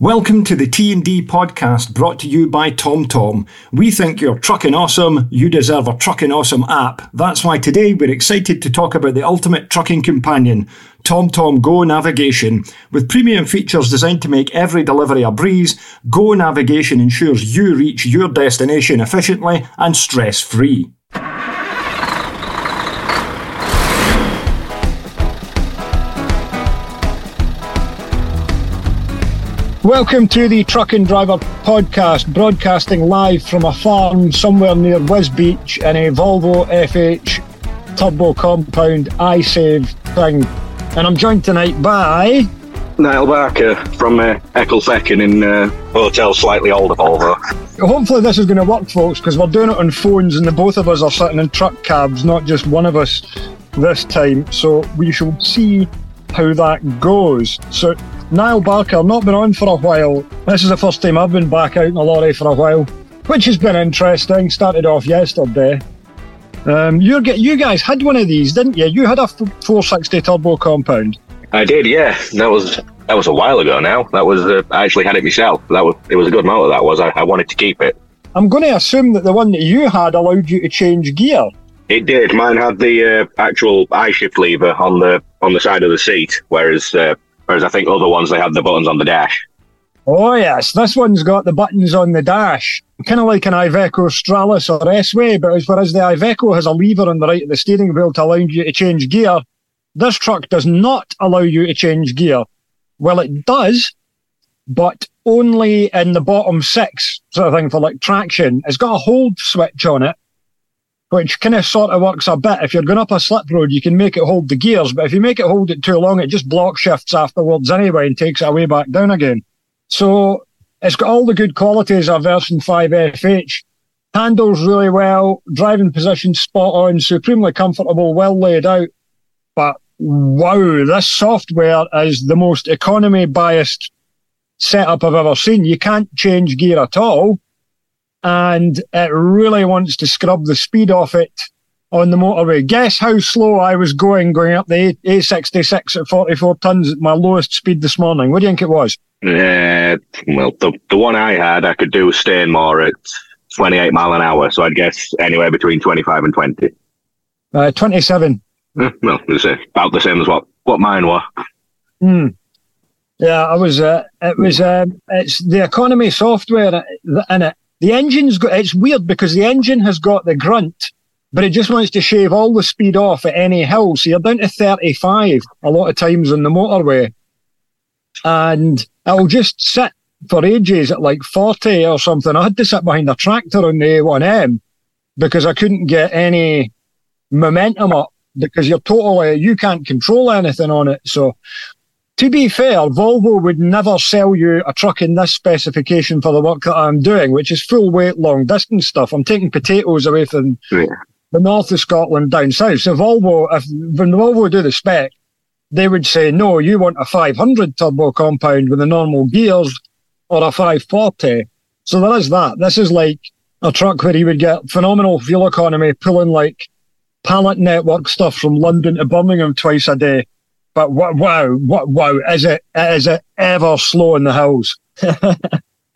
Welcome to the T&D podcast brought to you by TomTom. We think you're trucking awesome. You deserve a trucking awesome app. That's why today we're excited to talk about the ultimate trucking companion, TomTom Go Navigation. With premium features designed to make every delivery a breeze, Go Navigation ensures you reach your destination efficiently and stress-free. Welcome to the Truck and Driver podcast, broadcasting live from a farm somewhere near Wisbech in a Volvo FH turbo compound I iSave thing. And I'm joined tonight by. Niall Barker from uh, Ecclefechan in uh, Hotel Slightly Older Volvo. Hopefully, this is going to work, folks, because we're doing it on phones and the both of us are sitting in truck cabs, not just one of us this time. So we shall see how that goes. So Niall Barker, not been on for a while. This is the first time I've been back out in a lorry for a while, which has been interesting. Started off yesterday. Um, you get you guys had one of these, didn't you? You had a 460 turbo compound. I did, yeah. That was that was a while ago now. That was uh, I actually had it myself. That was it was a good motor. That was. I, I wanted to keep it. I'm going to assume that the one that you had allowed you to change gear. It did. Mine had the uh, actual I-Shift lever on the on the side of the seat, whereas uh, Whereas I think other ones, they have the buttons on the dash. Oh, yes. This one's got the buttons on the dash. Kind of like an Iveco Stralis or S-Way, but whereas the Iveco has a lever on the right of the steering wheel to allow you to change gear, this truck does not allow you to change gear. Well, it does, but only in the bottom six sort of thing for like traction. It's got a hold switch on it, which kind of sort of works a bit. If you're going up a slip road, you can make it hold the gears, but if you make it hold it too long, it just block shifts afterwards anyway and takes it away back down again. So it's got all the good qualities of version 5 FH. Handles really well, driving position spot on, supremely comfortable, well laid out. But wow, this software is the most economy biased setup I've ever seen. You can't change gear at all and it really wants to scrub the speed off it on the motorway. Guess how slow I was going going up the A- 66 at 44 tons at my lowest speed this morning? What do you think it was? Uh, well, the, the one I had, I could do Stainmore at 28 mile an hour. So I'd guess anywhere between 25 and 20. Uh, 27. Uh, well, it's about the same as what, what mine were. Hmm. Yeah, I was. Uh, it was. Um, it's the economy software in it the engine's got, it's weird because the engine has got the grunt, but it just wants to shave all the speed off at any hill. So you're down to 35 a lot of times on the motorway. And it'll just sit for ages at like 40 or something. I had to sit behind a tractor on the A1M because I couldn't get any momentum up because you're totally, you can't control anything on it. So to be fair, Volvo would never sell you a truck in this specification for the work that I'm doing, which is full weight, long distance stuff. I'm taking potatoes away from yeah. the north of Scotland down south. So Volvo, if when Volvo do the spec, they would say, no, you want a 500 turbo compound with the normal gears or a 540. So there is that. This is like a truck where you would get phenomenal fuel economy pulling like pallet network stuff from London to Birmingham twice a day but wow, what wow, is it is it ever slow in the hills? I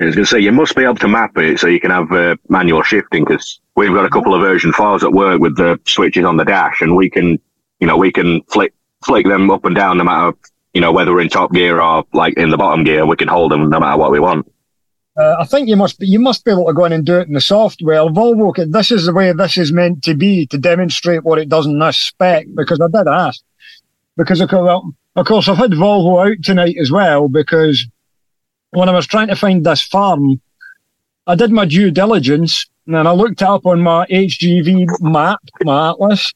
was going to say you must be able to map it so you can have uh, manual shifting because we've got a couple of version files at work with the switches on the dash, and we can, you know, we can flick flick them up and down no matter, you know, whether we're in top gear or like in the bottom gear. We can hold them no matter what we want. Uh, I think you must be, you must be able to go in and do it in the software. Volvo, this is the way this is meant to be to demonstrate what it does in this spec. Because I did ask, because of, well, of course I've had Volvo out tonight as well because when I was trying to find this farm, I did my due diligence and I looked up on my HGV map, my atlas,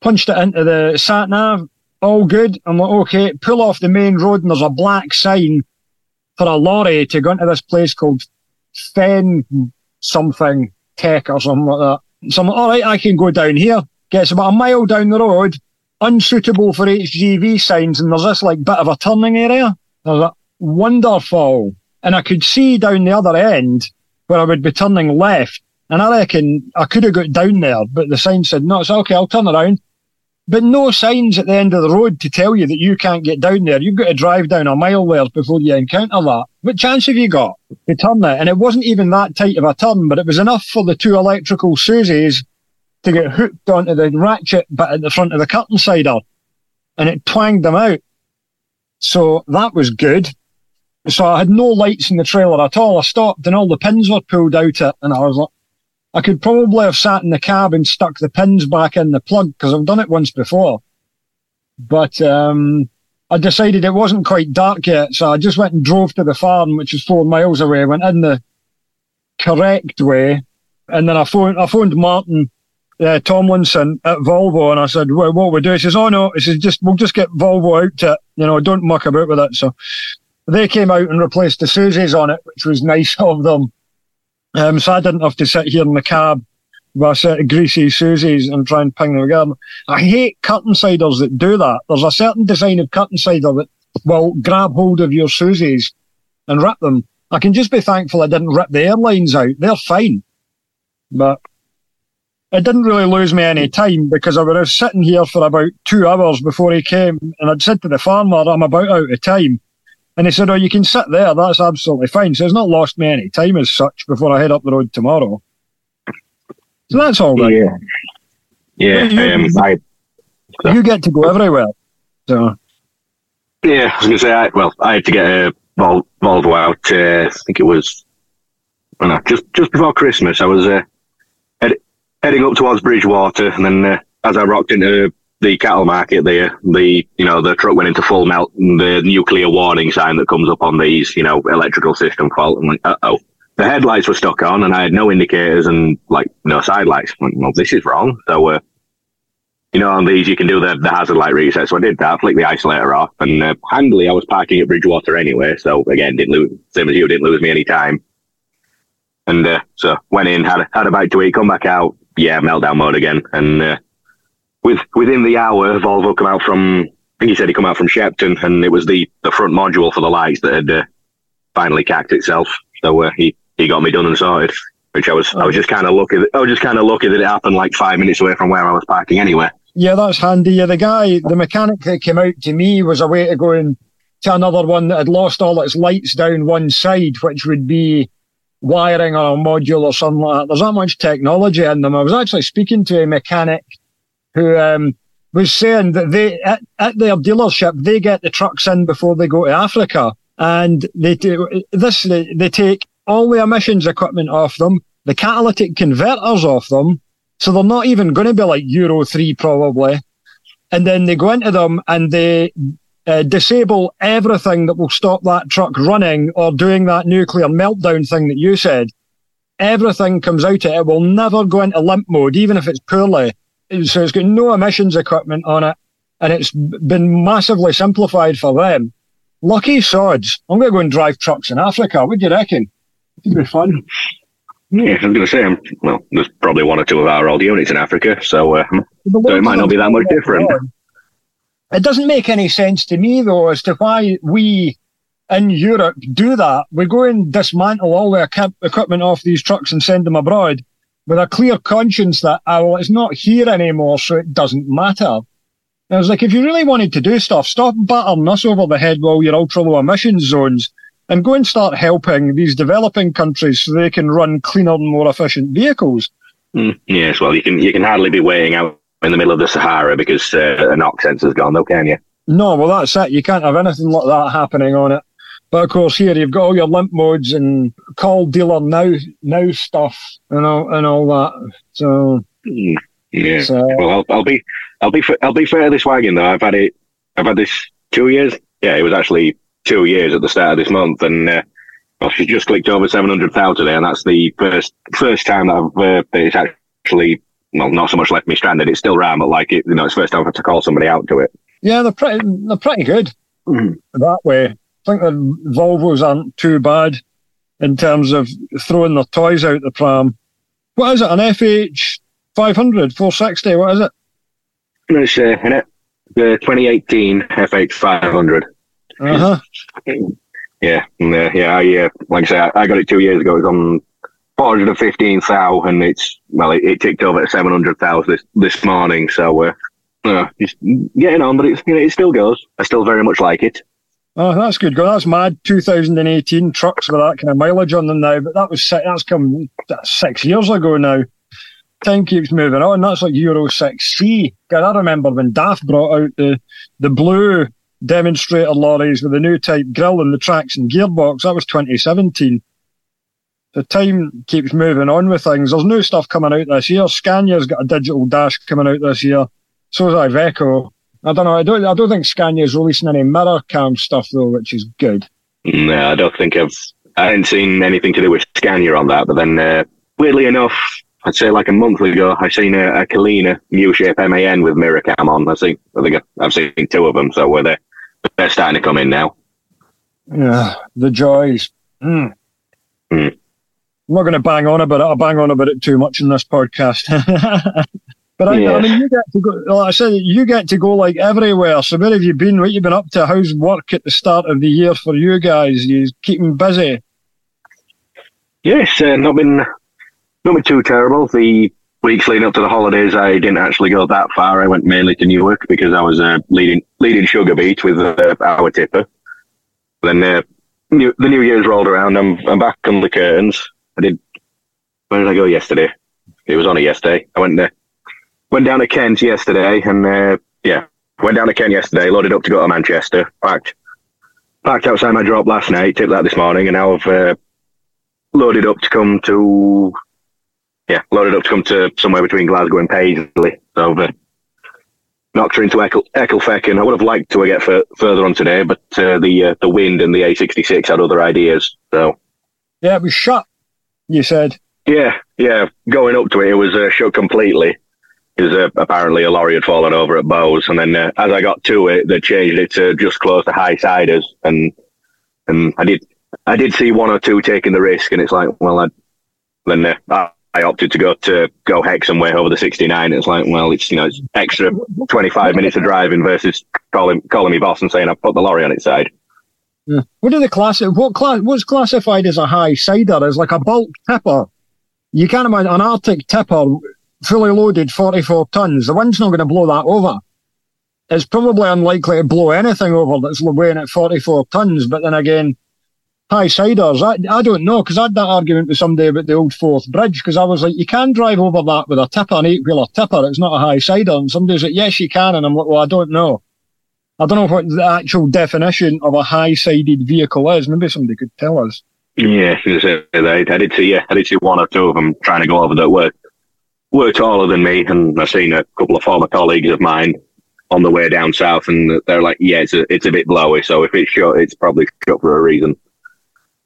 punched it into the sat nav, all good. I'm like, okay, pull off the main road and there's a black sign for a lorry to go into this place called Fen something Tech or something like that. So I'm like, all right, I can go down here. Gets about a mile down the road unsuitable for HGV signs, and there's this like bit of a turning area. There's a wonderful, and I could see down the other end where I would be turning left, and I reckon I could have got down there, but the sign said no. It's okay. I'll turn around. but no signs at the end of the road to tell you that you can't get down there. You've got to drive down a mile there before you encounter that. What chance have you got to turn it? And it wasn't even that tight of a turn, but it was enough for the two electrical Susies to get hooked onto the ratchet bit at the front of the curtain sider. And it twanged them out. So that was good. So I had no lights in the trailer at all. I stopped and all the pins were pulled out it. And I was like, I could probably have sat in the cab and stuck the pins back in the plug because I've done it once before. But um, I decided it wasn't quite dark yet, so I just went and drove to the farm, which is four miles away. Went in the correct way, and then I phoned I phoned Martin uh, Tomlinson at Volvo, and I said, well, "What we do?" He says, "Oh no," he says, "Just we'll just get Volvo out to you know, don't muck about with it." So they came out and replaced the Susies on it, which was nice of them. Um, so I didn't have to sit here in the cab with a set of greasy Susies and try and ping them together. I hate curtain siders that do that. There's a certain design of curtain sider that will grab hold of your Susies and rip them. I can just be thankful I didn't rip the airlines out. They're fine. But it didn't really lose me any time because I was sitting here for about two hours before he came and I'd said to the farmer, I'm about out of time. And he said, Oh, you can sit there. That's absolutely fine. So it's not lost me any time as such before I head up the road tomorrow. So that's all right. Yeah. Yeah. You, um, I, you get to go everywhere. So yeah, I was going to say, I, well, I had to get a Vol- Volvo out, uh, I think it was, I don't know, just, just before Christmas. I was uh, heading up towards Bridgwater, and then uh, as I rocked into the cattle market there, the you know the truck went into full melt, and the nuclear warning sign that comes up on these you know electrical system fault. I'm like, uh oh. The headlights were stuck on, and I had no indicators and like no side lights. Like, well, this is wrong. So, uh, you know, on these you can do the, the hazard light reset. So I did that, flicked the isolator off, and uh, handily I was parking at Bridgwater anyway. So again, didn't lose same as you, didn't lose me any time. And uh, so went in, had had a bite to eat, come back out, yeah, meltdown mode again, and uh, with within the hour, Volvo come out from. I think he said he come out from Shepton, and it was the, the front module for the lights that had uh, finally cacked itself. So uh, he he got me done and sorted. Which I was I was just kind of lucky. That, I was just kind of lucky that it happened like five minutes away from where I was parking anyway. Yeah, that's handy. Yeah, the guy, the mechanic that came out to me was a way to go and to another one that had lost all its lights down one side, which would be wiring or a module or something like that. There's that much technology in them. I was actually speaking to a mechanic who um, was saying that they at, at, their dealership they get the trucks in before they go to Africa, and they do this. They, they take all the emissions equipment off them, the catalytic converters off them, so they're not even going to be like Euro three probably, and then they go into them and they. Uh, disable everything that will stop that truck running or doing that nuclear meltdown thing that you said. Everything comes out of it. It will never go into limp mode, even if it's poorly so it's got no emissions equipment on it, and it's been massively simplified for them. Lucky sods. I'm going to go and drive trucks in Africa. What do you reckon? It'd be fun. Yeah, I was going to say, well, there's probably one or two of our old units in Africa, so, uh, so it might not be that much different. It doesn't make any sense to me, though, as to why we in Europe do that. We go and dismantle all the equipment off these trucks and send them abroad with a clear conscience that, oh, well, it's not here anymore, so it doesn't matter. And I was like, if you really wanted to do stuff, stop battering us over the head while you're ultra low emissions zones and go and start helping these developing countries so they can run cleaner and more efficient vehicles. Mm, yes, well, you can you can hardly be waiting out in the middle of the Sahara because uh, a NOx sensor's gone, though, can you? No, well, that's it. You can't have anything like that happening on it. But of course, here you've got all your limp modes and call dealer now now stuff and all and all that. So mm, yeah. So, well, I'll, I'll, be I'll be I'll be fair to this wagon though. I've had it. I've had this two years. Yeah, it was actually two years at the start of this month, and uh, well, she just clicked over seven hundred thousand today, and that's the first first time that I've uh, it's actually well, not so much left me stranded. It's still ram, but like it, you know, it's first time I've had to call somebody out to it. Yeah, they're pretty they're pretty good mm. that way. I think the Volvos aren't too bad in terms of throwing their toys out the pram. What is it? An FH 500, 460? What is it? It's uh, in it, the 2018 FH 500. Uh huh. Yeah, uh, yeah. I uh, like I say, I, I, got it two years ago. It was on 415,000, it's well, it, it ticked over at 700,000 this this morning. So uh, uh, it's getting on, but it's you know, it still goes. I still very much like it. Oh, that's good. That's mad. 2018 trucks with that kind of mileage on them now, but that was that's come that's six years ago now. Time keeps moving on. That's like Euro 6C. God, I remember when DAF brought out the the blue demonstrator lorries with the new type grille and the TraXon gearbox. That was 2017. The time keeps moving on with things. There's new stuff coming out this year. Scania's got a digital dash coming out this year. So is Iveco. I don't know. I don't. I don't think Scania's releasing any mirror cam stuff though, which is good. No, I don't think I've. I hadn't seen anything to do with Scania on that. But then, uh, weirdly enough, I'd say like a month ago, I seen a, a Kalina U shape MAN with mirror cam on. I think. I think I've seen two of them. So where they they're starting to come in now. Yeah, the joys. Mm. Mm. I'm not going to bang on about it. I'll bang on about it too much in this podcast. but I, yeah. I, mean, you get to go. Like I said, you get to go like everywhere. So where have you been? What you been up to? How's work at the start of the year for you guys? You keeping busy? Yes, uh, not been not been too terrible. The weeks leading up to the holidays, I didn't actually go that far. I went mainly to Newark because I was uh, leading leading Sugar Beet with uh, our tipper. Then uh, new, the New Year's rolled around. I'm I'm back on the curtains. I did. Where did I go yesterday? It was on it yesterday. I went there. Went down to Kent yesterday, and uh, yeah, went down to Kent yesterday. Loaded up to go to Manchester. Packed, packed outside my drop last night. Took that this morning, and now I've uh, loaded up to come to yeah, loaded up to come to somewhere between Glasgow and Paisley. So uh, knocked her into Eccl- Ecclefechan. I would have liked to get f- further on today, but uh, the uh, the wind and the A66 had other ideas. So yeah, it was shut. You said yeah, yeah. Going up to it, it was uh, shut completely. Because uh, apparently a lorry had fallen over at Bowes, and then uh, as I got to it, they changed it to just close to high siders, and and I did I did see one or two taking the risk, and it's like, well, I, then uh, I opted to go to go Hexham way over the 69. It's like, well, it's you know, it's extra 25 minutes of driving versus calling calling me boss and saying I put the lorry on its side. Yeah. What do the class? What class? What's classified as a high sider? is like a bulk tipper. You can't imagine an Arctic tipper, fully loaded, 44 tons. The wind's not going to blow that over. It's probably unlikely to blow anything over that's weighing at 44 tons. But then again, high siders. I, I don't know because I had that argument with somebody about the old Forth Bridge because I was like, you can drive over that with a tipper, an eight wheeler tipper. It's not a high sider. And somebody's like, yes, you can. And I'm like, well, I don't know. I don't know what the actual definition of a high sided vehicle is. Maybe somebody could tell us. Yeah, I did see. Yeah, I did see one or two of them trying to go over that were were taller than me, and I've seen a couple of former colleagues of mine on the way down south, and they're like, "Yeah, it's a, it's a bit blowy. So if it's short, it's probably short for a reason."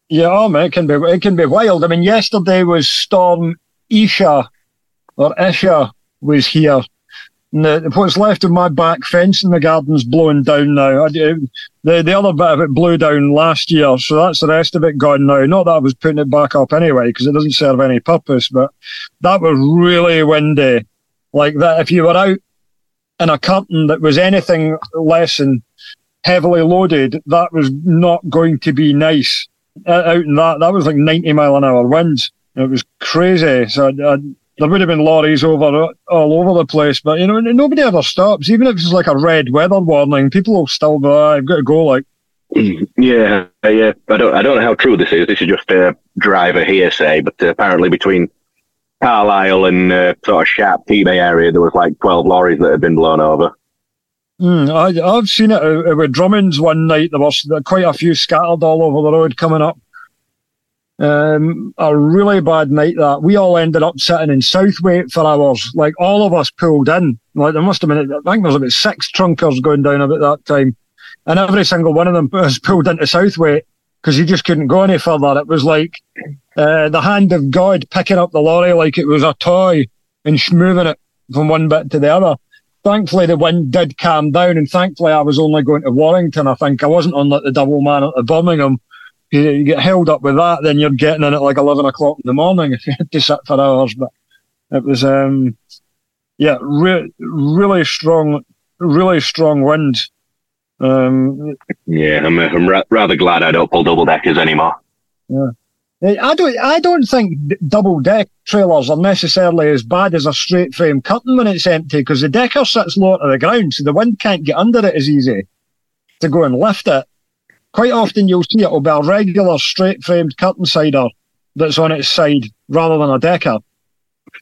Yeah, oh man, it can be it can be wild. I mean, yesterday was Storm Isha or Isha was here. What's uh, left of my back fence in the garden's blowing down now. I, uh, the the other bit of it blew down last year, so that's the rest of it gone now. Not that I was putting it back up anyway, because it doesn't serve any purpose. But that was really windy, like that. If you were out in a curtain that was anything less than heavily loaded, that was not going to be nice uh, out in that, that was like 90 mile an hour winds. It was crazy. So I, I, there would have been lorries over all over the place, but you know, nobody ever stops. Even if it's like a red weather warning, people will still go, oh, I've got to go like. Yeah, yeah. I don't, I don't know how true this is. This is just a driver hearsay, but uh, apparently between Carlisle and uh, sort of Shap Bay area, there was like 12 lorries that had been blown over. Mm, I, have seen it uh, with Drummonds one night. There was quite a few scattered all over the road coming up. Um, a really bad night that we all ended up sitting in Southwaite for hours. Like all of us pulled in. Like there must have been, I think there was about six trunkers going down about that time, and every single one of them was pulled into Southwaite because you just couldn't go any further. It was like uh, the hand of God picking up the lorry like it was a toy and moving it from one bit to the other thankfully the wind did calm down, and thankfully I was only going to Warrington. I think I wasn't on like the double man at Birmingham. You, you, get held up with that, then you're getting in at like eleven o'clock in the morning if you had to sit for hours. But it was, um, yeah, re- really strong, really strong wind. Um, yeah, I'm, I'm ra- rather glad I don't pull double deckers anymore. Yeah. I don't. I don't think double deck trailers are necessarily as bad as a straight frame curtain when it's empty because the decker sits lower to the ground, so the wind can't get under it as easy to go and lift it. Quite often, you'll see it will be a regular straight framed curtain sider that's on its side rather than a decker.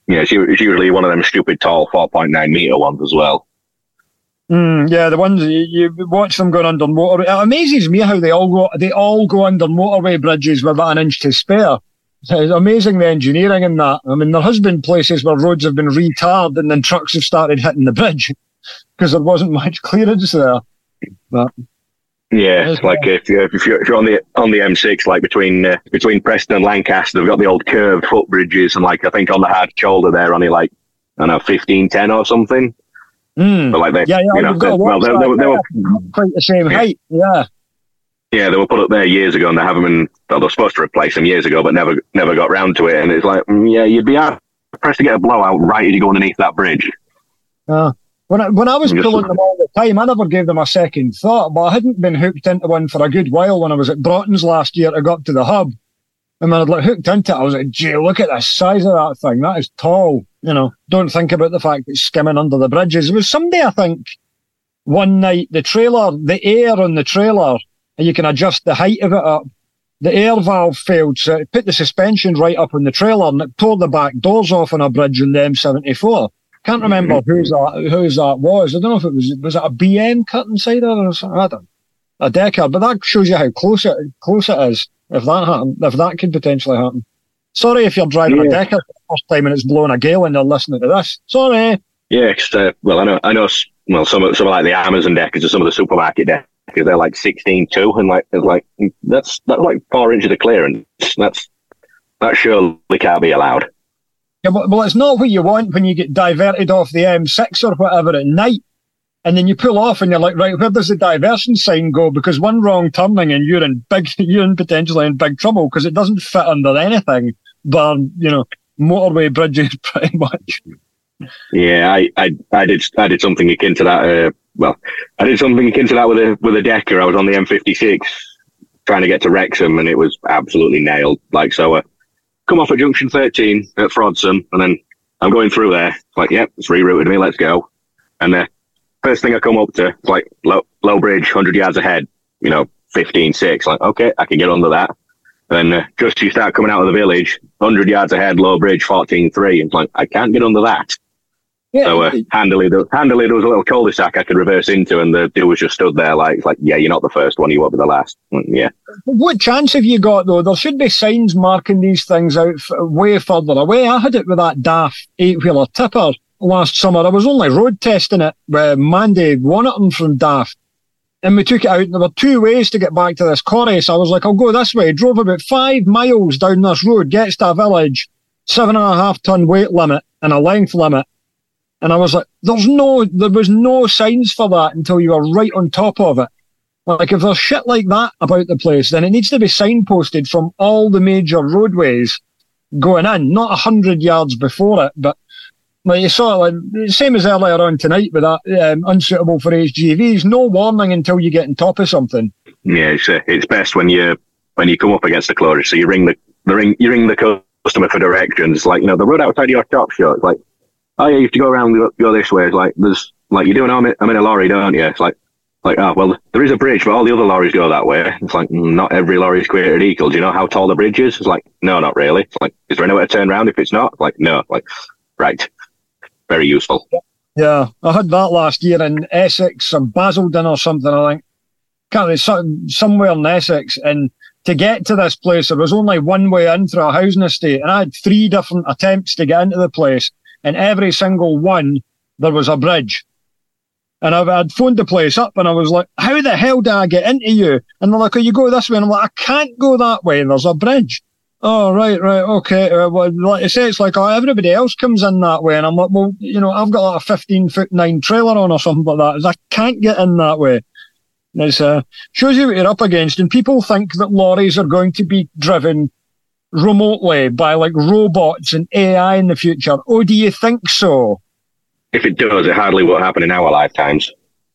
Yeah, it's usually one of them stupid tall 4.9 meter ones as well. Mm, yeah, the ones you, you, watch them going under motor. It amazes me how they all go. They all go under motorway bridges with an inch to spare. It's amazing the engineering in that. I mean, there has been places where roads have been retarred and then trucks have started hitting the bridge because there wasn't much clearance there. But yeah, it's like if you're, if you're if you're on the on the M6, like between uh, between Preston and Lancaster, they've got the old curved footbridges, and like I think on the hard shoulder they're only like I don't know fifteen ten or something. Mm. But like they, yeah, yeah, you know, they, well, they, they, they, were quite the same yeah. height. Yeah. Yeah, they were put up there years ago, and they haven't been. Well, they were supposed to replace them years ago, but never never got round to it. And it's like, mm, yeah, you'd be pressed to get a blowout right as you go underneath that bridge. Uh, when I, when I was pulling them all the time, I never gave them a second thought, but I hadn't been hooked into one for a good while when I was at Broughton's last year. I got to the hub, and when I'd like hooked into it, I was like, gee, look at the size of that thing. That is tall. You know, don't think about the fact it's skimming under the bridges. It was someday, I think, one night, the trailer, the air on the trailer, and you can adjust the height of it up. The air valve failed, so it put the suspension right up on the trailer and it tore the back doors off on a bridge in the M74. Can't remember mm-hmm. whose that whose that was. I don't know if it was was it a BM curtain sider or something. I don't a Deckard, but that shows you how close it close it is. If that happened, if that could potentially happen. Sorry if you're driving yeah. a Deckard for the first time and it's blowing a gale and you're listening to this. Sorry. Yeah, uh, well, I know, I know. Well, some of some of like the Amazon Deckers or some of the supermarket Deckers, they're like sixteen two, and like it's like that's that's like four inches of clearance. That's that surely can't be allowed. Yeah, well, it's not what you want when you get diverted off the M6 or whatever at night. And then you pull off and you're like, right, where does the diversion sign go? Because one wrong turning and you're in big, you're in potentially in big trouble because it doesn't fit under anything but, you know, motorway bridges pretty much. Yeah, I, I, I did, I did something akin to that. Uh, well, I did something akin to that with a, with a decker. I was on the M56 trying to get to Wrexham and it was absolutely nailed. Like, so, uh, come off at junction 13 at Frodsham, and then I'm going through there. It's like, yep, it's rerouted me, let's go. And the first thing I come up to, it's like low, low bridge, 100 yards ahead, you know, 15, 6. Like, okay, I can get under that. Then uh, just you start coming out of the village, 100 yards ahead, low bridge, 14, 3. And like, I can't get under that. Yeah. So uh, handily, there, handily, there was a little cul-de-sac I could reverse into, and the dude was just stood there like, like, yeah, you're not the first one, you won't be the last. Mm, yeah. What chance have you got though? There should be signs marking these things out f- way further away. I had it with that DAF eight-wheeler tipper last summer. I was only road testing it with Mandy Wannerton from DAF. And we took it out, and there were two ways to get back to this quarry. So I was like, I'll go this way. Drove about five miles down this road, gets to a village, seven and a half ton weight limit and a length limit and I was like, there's no, there was no signs for that until you were right on top of it. Like if there's shit like that about the place, then it needs to be signposted from all the major roadways going in, not a hundred yards before it, but like you saw, like the same as earlier on tonight with that um, unsuitable for HGVs. No warning until you get on top of something. Yeah, it's, uh, it's best when you when you come up against the closure. So you ring the, the ring you ring the customer for directions. Like you know the road outside your shop shut. Like oh yeah, you have to go around, go this way. It's like there's like you're doing. I'm in, I'm in a lorry, don't you? It's like like oh well, there is a bridge, but all the other lorries go that way. It's like mm, not every lorry is created equal. Do you know how tall the bridge is? It's like no, not really. It's like is there anywhere to turn around if it's not? Like no, like right, very useful. Yeah, I had that last year in Essex or Basildon or something. I think can't be somewhere in Essex and to get to this place, there was only one way in through a housing estate, and I had three different attempts to get into the place and every single one there was a bridge. And I've, I'd phoned the place up and I was like, how the hell do I get into you? And they're like, oh, you go this way. And I'm like, I can't go that way. And There's a bridge. Oh, right, right, okay. Uh, well, like I say, it's like, oh, everybody else comes in that way. And I'm like, well, you know, I've got like a 15 foot nine trailer on or something like that. I can't get in that way. It uh, shows you what you're up against. And people think that lorries are going to be driven remotely by like robots and AI in the future. Or do you think so? If it does, it hardly will happen in our lifetimes.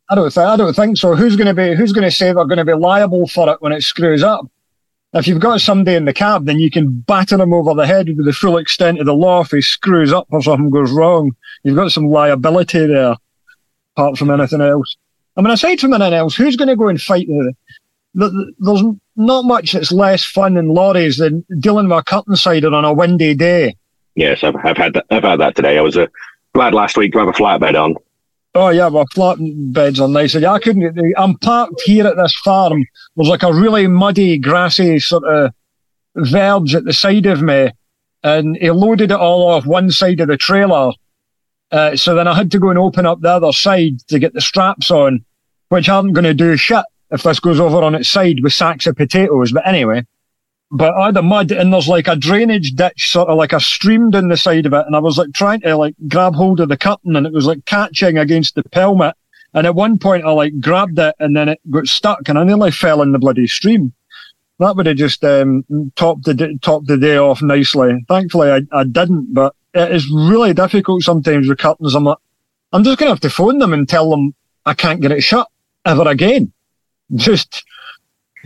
I don't think I don't think so. Who's going to be Who's going to say they're going to be liable for it when it screws up? If you've got somebody in the cab, then you can batter them over the head with the full extent of the law if he screws up or something goes wrong. You've got some liability there, apart from anything else. I mean, aside from anything else, who's going to go and fight the, the, there's not much that's less fun in lorries than dealing with a curtain sider on a windy day. Yes, I've, I've had that. I've had that today. I was uh, glad last week to have a flatbed on. Oh yeah, well, flat beds are nice. Yeah, I couldn't. I'm parked here at this farm. There's like a really muddy, grassy sort of verge at the side of me, and he loaded it all off one side of the trailer. Uh, so then I had to go and open up the other side to get the straps on, which aren't going to do shit if this goes over on its side with sacks of potatoes. But anyway, but I had the mud and there's like a drainage ditch, sort of like a stream down the side of it. And I was like trying to like grab hold of the curtain and it was like catching against the pelmet. And at one point I like grabbed it and then it got stuck and I nearly fell in the bloody stream. That would have just um, topped the topped the day off nicely. Thankfully I, I didn't, but it is really difficult sometimes with curtains. I'm like, I'm just gonna have to phone them and tell them I can't get it shut ever again. Just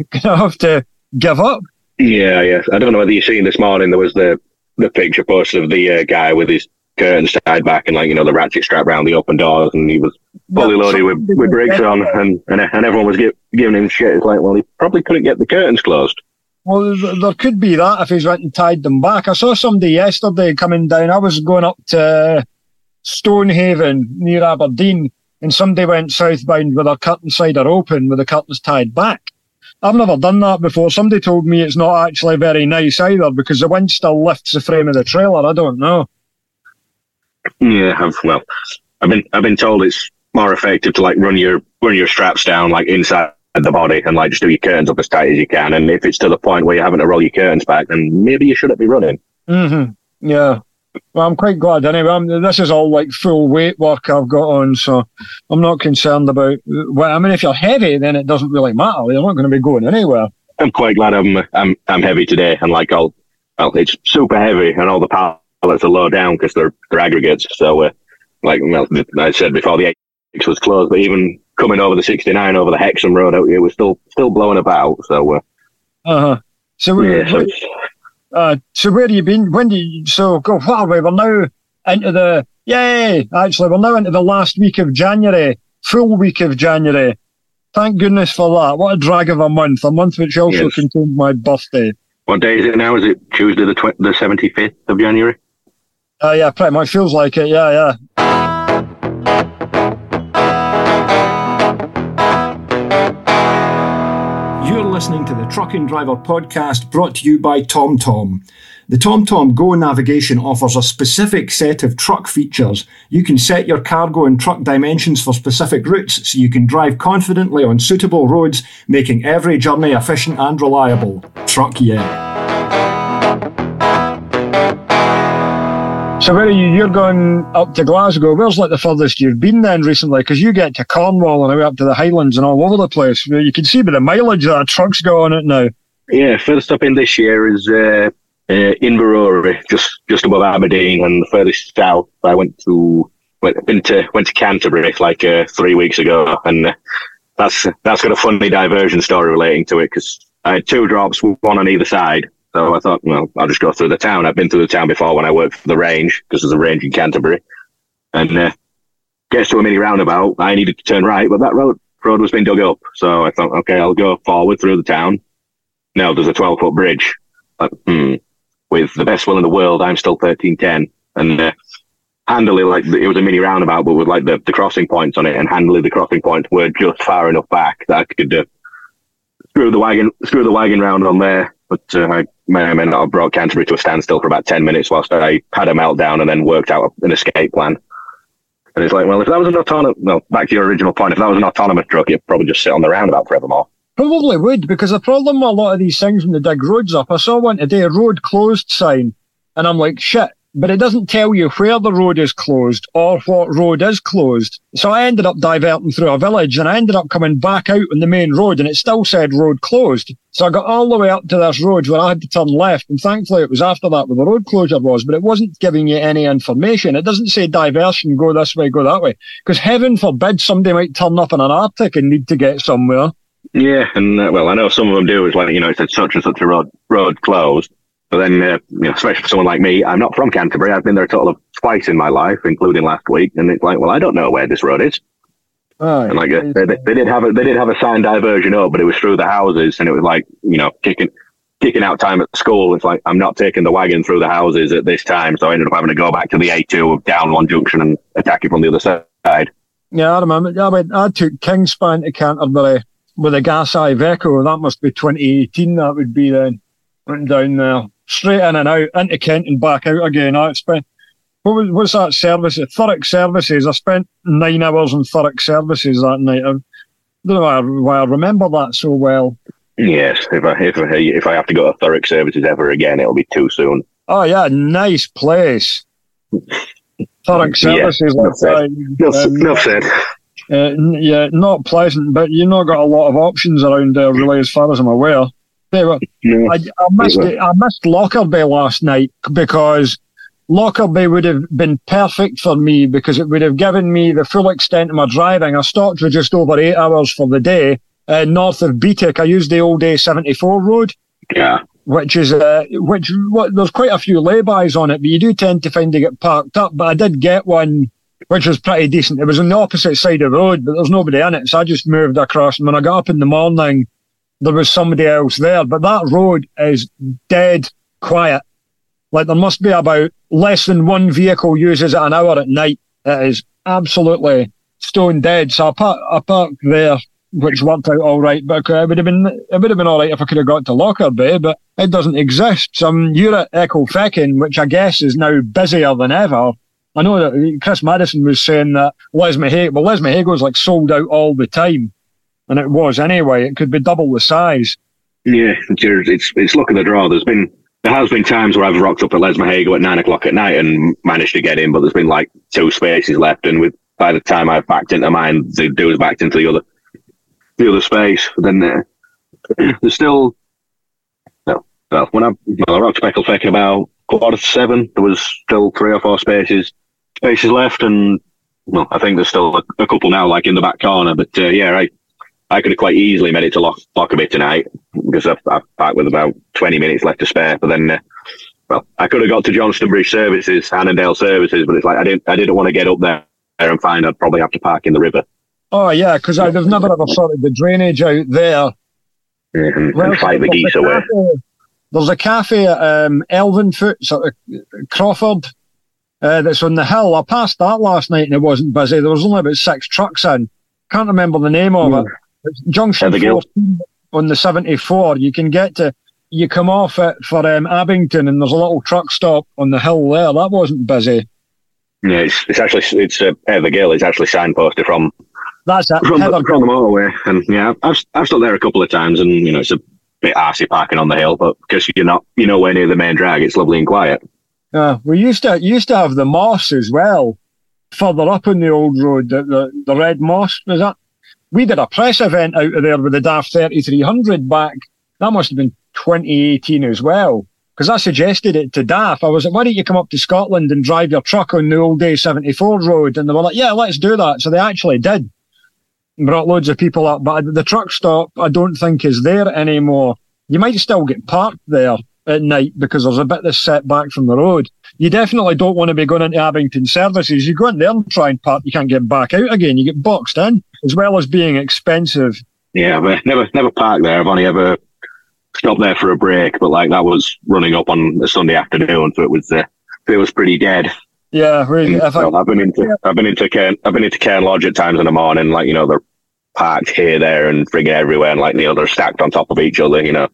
gonna have to give up. Yeah, yeah. I don't know whether you've seen this morning. There was the the picture posted of the uh, guy with his curtains tied back and like you know the ratchet strap around the open doors, and he was fully loaded with, with bricks on, and, and and everyone was give, giving him shit. It's like, well, he probably couldn't get the curtains closed. Well, there could be that if he's went and tied them back. I saw somebody yesterday coming down. I was going up to Stonehaven near Aberdeen, and somebody went southbound with their curtain sider open with the curtains tied back. I've never done that before. Somebody told me it's not actually very nice either because the wind still lifts the frame of the trailer. I don't know. Yeah, I've, well, I've been I've been told it's more effective to like run your run your straps down like inside the body and like just do your curtains up as tight as you can. And if it's to the point where you're having to roll your curtains back, then maybe you shouldn't be running. Mm-hmm. Yeah. Well, I'm quite glad anyway. I'm, this is all like full weight work I've got on, so I'm not concerned about. Well, I mean, if you're heavy, then it doesn't really matter. You're not going to be going anywhere. I'm quite glad I'm I'm I'm heavy today, and like all, well, it's super heavy, and all the pallets are low down because they're, they're aggregates. So, uh, like I said before, the X was closed, but even coming over the 69 over the Hexham Road, it was still still blowing about. So, uh huh. So, yeah, so uh, so where have you been? When do you, so go far away? We're now into the, yay, actually, we're now into the last week of January, full week of January. Thank goodness for that. What a drag of a month. A month which also yes. contained my birthday. What day is it now? Is it Tuesday the, tw- the 75th of January? Uh, yeah, pretty much feels like it. Yeah, yeah. Listening to the Truck and Driver podcast brought to you by TomTom. The TomTom Go navigation offers a specific set of truck features. You can set your cargo and truck dimensions for specific routes so you can drive confidently on suitable roads, making every journey efficient and reliable. Truck yeah. So where are you? You're going up to Glasgow. Where's like the furthest you've been then recently? Because you get to Cornwall and away up to the Highlands and all over the place. You can see by the mileage that a truck's on it now. Yeah, first up in this year is uh, uh, Inverurie, just just above Aberdeen, and the furthest south I went to went been to went to Canterbury like uh, three weeks ago, and uh, that's that's got a funny diversion story relating to it because I had two drops, one on either side, so I thought, well, I'll just go through the town. I've been through the town before when I worked for the range because there's a range in Canterbury. And uh, gets to a mini roundabout. I needed to turn right, but that road road was being dug up. So I thought, okay, I'll go forward through the town. No, there's a 12 foot bridge. Like, hmm. With the best will in the world, I'm still 1310. And uh, handily, like it was a mini roundabout, but with like the, the crossing points on it, and handily the crossing points were just far enough back that I could uh, screw the wagon screw the wagon round on there but uh, I may or may not have brought Canterbury to a standstill for about 10 minutes whilst I had a meltdown and then worked out an escape plan. And it's like, well, if that was an autonomous, well, back to your original point, if that was an autonomous truck, it'd probably just sit on the roundabout forevermore. Probably would, because the problem with a lot of these things when they dig roads up, I saw one today, a road closed sign, and I'm like, shit, but it doesn't tell you where the road is closed or what road is closed. So I ended up diverting through a village and I ended up coming back out on the main road and it still said road closed. So I got all the way up to this road where I had to turn left and thankfully it was after that where the road closure was, but it wasn't giving you any information. It doesn't say diversion, go this way, go that way. Because heaven forbid somebody might turn up in an Arctic and need to get somewhere. Yeah, and uh, well, I know some of them do. It's like you know, it said such and such a road road closed. But then, uh, you know, especially for someone like me, I'm not from Canterbury. I've been there a total of twice in my life, including last week. And it's like, well, I don't know where this road is. Oh, and like uh, they, they, did have a they did have a sign diversion up, but it was through the houses, and it was like you know kicking kicking out time at school. It's like I'm not taking the wagon through the houses at this time, so I ended up having to go back to the A2 down one junction and attack it from the other side. Yeah, I remember. I mean, I took Kingspan to Canterbury with a gas Iveco. That must be 2018. That would be then. Went down there, straight in and out into Kent and back out again. I spent what was what's that service? Thurrock Services. I spent nine hours in Thurrock Services that night. I don't know why I, why I remember that so well. Yes, if I if I, if I have to go to Thurrock Services ever again, it'll be too soon. Oh yeah, nice place. Thurrock Services. Yeah, enough said. Um, enough said. Uh, yeah, not pleasant, but you've not got a lot of options around there, really, as far as I'm aware. No, I, I, missed it, I missed Lockerbie last night because Lockerbie would have been perfect for me because it would have given me the full extent of my driving. I stopped for just over eight hours for the day uh, north of Beattock. I used the old A74 road. Yeah. Which is, uh, which, what, there's quite a few laybys on it, but you do tend to find to get parked up. But I did get one which was pretty decent. It was on the opposite side of the road, but there's nobody in it. So I just moved across. And when I got up in the morning, there was somebody else there. But that road is dead quiet. Like there must be about less than one vehicle uses it an hour at night. It is absolutely stone dead. So I, park, I parked there, which worked out all right. But uh, it would have been it would have been all right if I could have got to Lockerbie, but it doesn't exist. So you're at Ecclefechan, which I guess is now busier than ever. I know that Chris Madison was saying that Les Lesmahagow, well, Lesmahagow is like sold out all the time. And it was anyway. It could be double the size. Yeah, it's, it's luck of the draw. There's been, there has been times where I've rocked up at Lesmahagow at nine o'clock at night and managed to get in, but there's been like two spaces left. And with, by the time I've backed into mine, the dude's backed into the other, the other space. But then uh, there's still, no, well, when I, well, I rocked up Ecclefechan about quarter to seven, there was still three or four spaces spaces left, and well, I think there's still a, a couple now, like in the back corner. But uh, yeah, I I could have quite easily made it to lock Lockerbie tonight because I've, I've parked with about 20 minutes left to spare. But then, uh, well, I could have got to Johnstonebridge Services, Annandale Services, but it's like I didn't I didn't want to get up there and find I'd probably have to park in the river. Oh yeah, because I've never ever sorted the drainage out there. Mm-hmm. Well, and fight the geese away. There's a cafe at um, Elvanfoot, sort of Crawford, uh, that's on the hill. I passed that last night and it wasn't busy. There was only about six trucks in. Can't remember the name of mm. it. Junction 14 on the 74. You can get to, you come off it for um, Abington and there's a little truck stop on the hill there. That wasn't busy. Yeah, it's, it's actually, it's uh, Heathergill. It's actually signposted from that's it. From, the, from the motorway. And yeah, I've, I've stopped there a couple of times and, you know, it's a bit arsey parking on the hill, but because you're not, you're nowhere near the main drag, it's lovely and quiet. Uh, we used to used to have the moss as well, further up on the old road, the, the, the red moss was that. We did a press event out of there with the DAF 3300 back. That must have been 2018 as well. Because I suggested it to DAF. I was like, why don't you come up to Scotland and drive your truck on the old A74 road? And they were like, yeah, let's do that. So they actually did. Brought loads of people up. But the truck stop, I don't think is there anymore. You might still get parked there at night because there's a bit of setback from the road. You definitely don't want to be going into Abington services. You go in there and try and park, you can't get back out again. You get boxed in, as well as being expensive. Yeah, but never never parked there. I've only ever stopped there for a break, but like that was running up on a Sunday afternoon, so it was uh, it was pretty dead. Yeah, really. I, have been into yeah. I've been into Cairn, I've been into Cairn Lodge at times in the morning, like you know they're parked here, there, and frigging everywhere, and like you know they're stacked on top of each other, you know.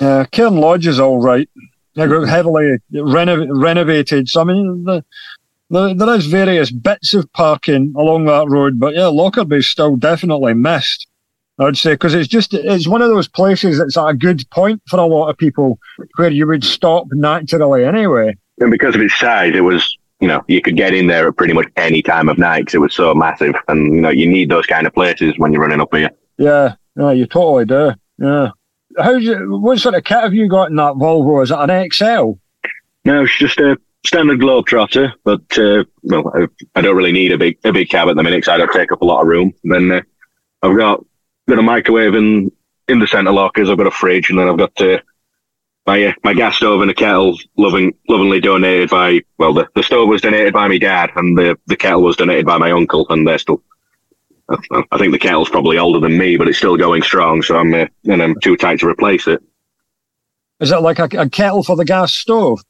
Uh, yeah, Cairn Lodge is all right. They got heavily reno- renovated. So I mean, the, the, there is various bits of parking along that road, but yeah, Lockerbie's still definitely missed. I'd say because it's just it's one of those places that's at a good point for a lot of people where you would stop naturally anyway. And because of its size, it was you know you could get in there at pretty much any time of night because it was so massive, and you know you need those kind of places when you're running up here. Yeah, yeah, you totally do. Yeah how's you, what sort of kit have you got in that Volvo? Is it an XL? No, it's just a standard Globetrotter, but uh, well, I, I, don't really need a big a big cab at the minute because I don't take up a lot of room. Then uh, I've got got a microwave in in the centre lockers. I've got a fridge, and then I've got uh, my uh, my gas stove and a kettle, loving lovingly donated by well, the, the stove was donated by my dad, and the the kettle was donated by my uncle, and they're still. I think the kettle's probably older than me, but it's still going strong. So I'm uh, and I'm too tight to replace it. Is it like a, a kettle for the gas stove?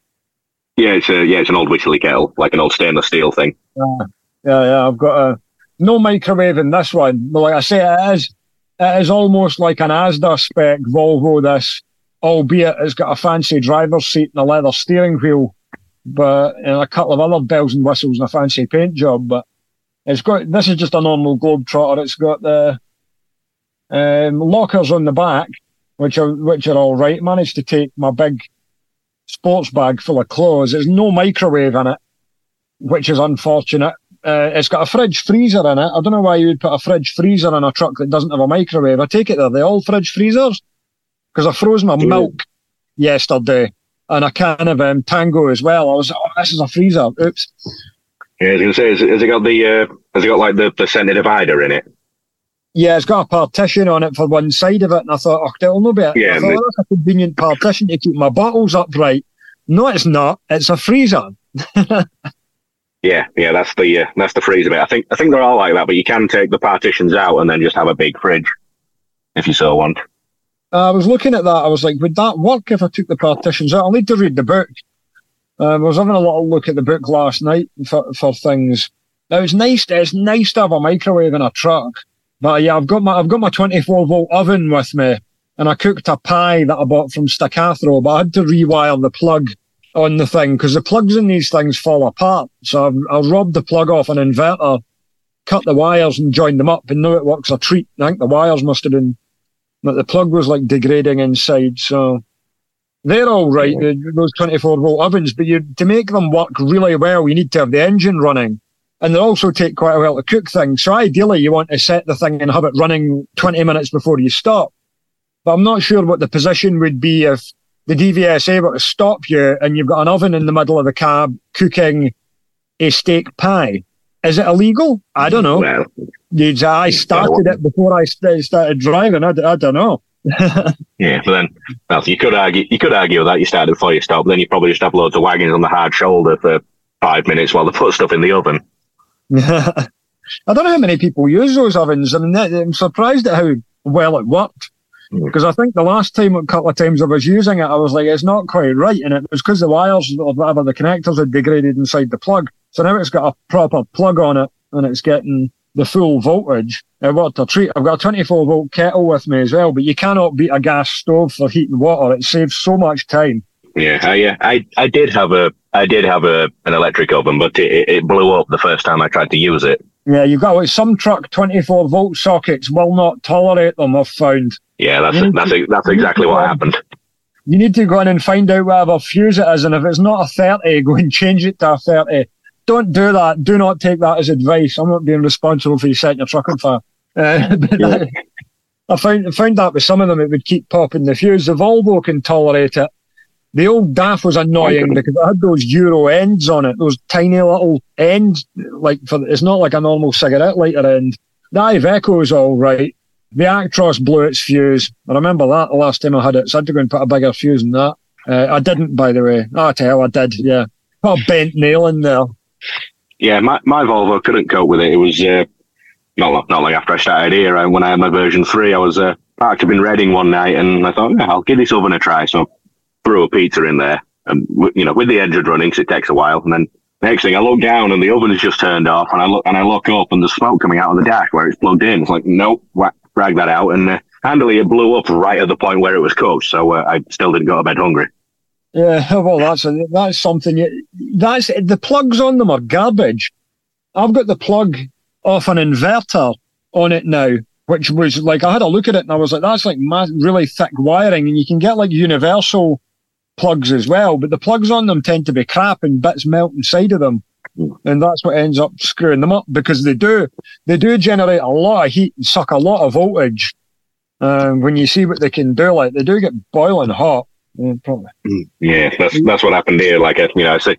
Yeah, it's a yeah, it's an old Wycherley kettle, like an old stainless steel thing. Yeah, yeah, yeah. I've got a no microwave in this one, but like I say, it is it is almost like an Asda spec Volvo. This, albeit it's got a fancy driver's seat and a leather steering wheel, but and a couple of other bells and whistles and a fancy paint job. But it's got this is just a normal Globetrotter. It's got the um, lockers on the back, which are which are all right. Managed to take my big sports bag full of clothes. There's no microwave in it, which is unfortunate. Uh, it's got a fridge freezer in it. I don't know why you would put a fridge freezer in a truck that doesn't have a microwave. I take it they're the all fridge freezers because I froze my milk yesterday and a can of um, Tango as well. I was, oh, this is a freezer. Oops. Yeah, I was going to say, has, has, it got the, uh, has it got like the, the center divider in it? Yeah, it's got a partition on it for one side of it, and I thought, oh, it'll no be. Yeah, I thought, oh, that's a convenient partition to keep my bottles upright. No, it's not. It's a freezer. yeah, yeah, that's the uh, that's the freezer bit. I think I think they're all like that, but you can take the partitions out and then just have a big fridge if you so want. I was looking at that. I was like, would that work if I took the partitions out? I'll need to read the book. Um, I was having a little look at the book last night for, for things. Now it's nice. It's nice to have a microwave in a truck but yeah, I've got my I've got my 24 volt oven with me, and I cooked a pie that I bought from Staccato, but I had to rewire the plug on the thing because the plugs in these things fall apart. So I've, I robbed the plug off an inverter, cut the wires and joined them up, and now it works a treat. I think the wires must have been, but the plug was like degrading inside. So they're all right, uh, those 24 volt ovens, but you to make them work really well, you need to have the engine running and they also take quite a while to cook things. So ideally, you want to set the thing and have it running 20 minutes before you stop. But I'm not sure what the position would be if the DVSA were to stop you and you've got an oven in the middle of the cab cooking a steak pie. Is it illegal? I don't know. Well, I started it before I started driving. I, I don't know. Yeah, but then well, you could argue you could argue that you started before you stopped. Then you probably just have loads of wagons on the hard shoulder for five minutes while they put stuff in the oven. I don't know how many people use those ovens. I mean, I'm surprised at how well it worked. Because hmm. I think the last time, a couple of times I was using it, I was like, it's not quite right. And it was because the wires or whatever, the connectors had degraded inside the plug. So now it's got a proper plug on it and it's getting the full voltage. It worked a treat. I've got a 24 volt kettle with me as well, but you cannot beat a gas stove for heating water. It saves so much time. Yeah, I, uh, I, I did have a, I did have a an electric oven, but it, it blew up the first time I tried to use it. Yeah, you've got like some truck 24 volt sockets will not tolerate them. I've found. Yeah, that's that's to, that's exactly what happened. You need to go in and find out whatever fuse it is, and if it's not a 30, go and change it to a 30. Don't do that. Do not take that as advice. I'm not being responsible for you setting your truck on fire. Uh, yeah. I found found that with some of them, it would keep popping the fuse. The Volvo can tolerate it. The old DAF was annoying because it had those Euro ends on it, those tiny little ends. Like for it's not like a normal cigarette lighter end. The Iveco is all right. The Actros blew its fuse. I remember that the last time I had it, so I had to go and put a bigger fuse in that. Uh, I didn't, by the way. Oh, I tell I did. Yeah, put a bent nail in there. Yeah, my my Volvo couldn't cope with it. It was uh, not not long after I started here. And when I had my version three, I was uh, parked up in Reading one night, and I thought, yeah, I'll give this oven a try. So threw a pizza in there, and you know, with the engine running, cause it takes a while. And then next thing, I look down and the oven is just turned off, and I look and I look up and there's smoke coming out of the dash where it's plugged in. It's like, nope, whack, drag that out, and uh, handily it blew up right at the point where it was cooked. So uh, I still didn't go to bed hungry. Yeah, well, that's a, that's something. You, that's the plugs on them are garbage. I've got the plug off an inverter on it now, which was like I had a look at it and I was like, that's like really thick wiring, and you can get like universal plugs as well, but the plugs on them tend to be crap and bits melt inside of them. And that's what ends up screwing them up because they do, they do generate a lot of heat and suck a lot of voltage. Um, when you see what they can do, like they do get boiling hot. Yeah, mm, yeah that's, that's what happened here. Like, you know, I say,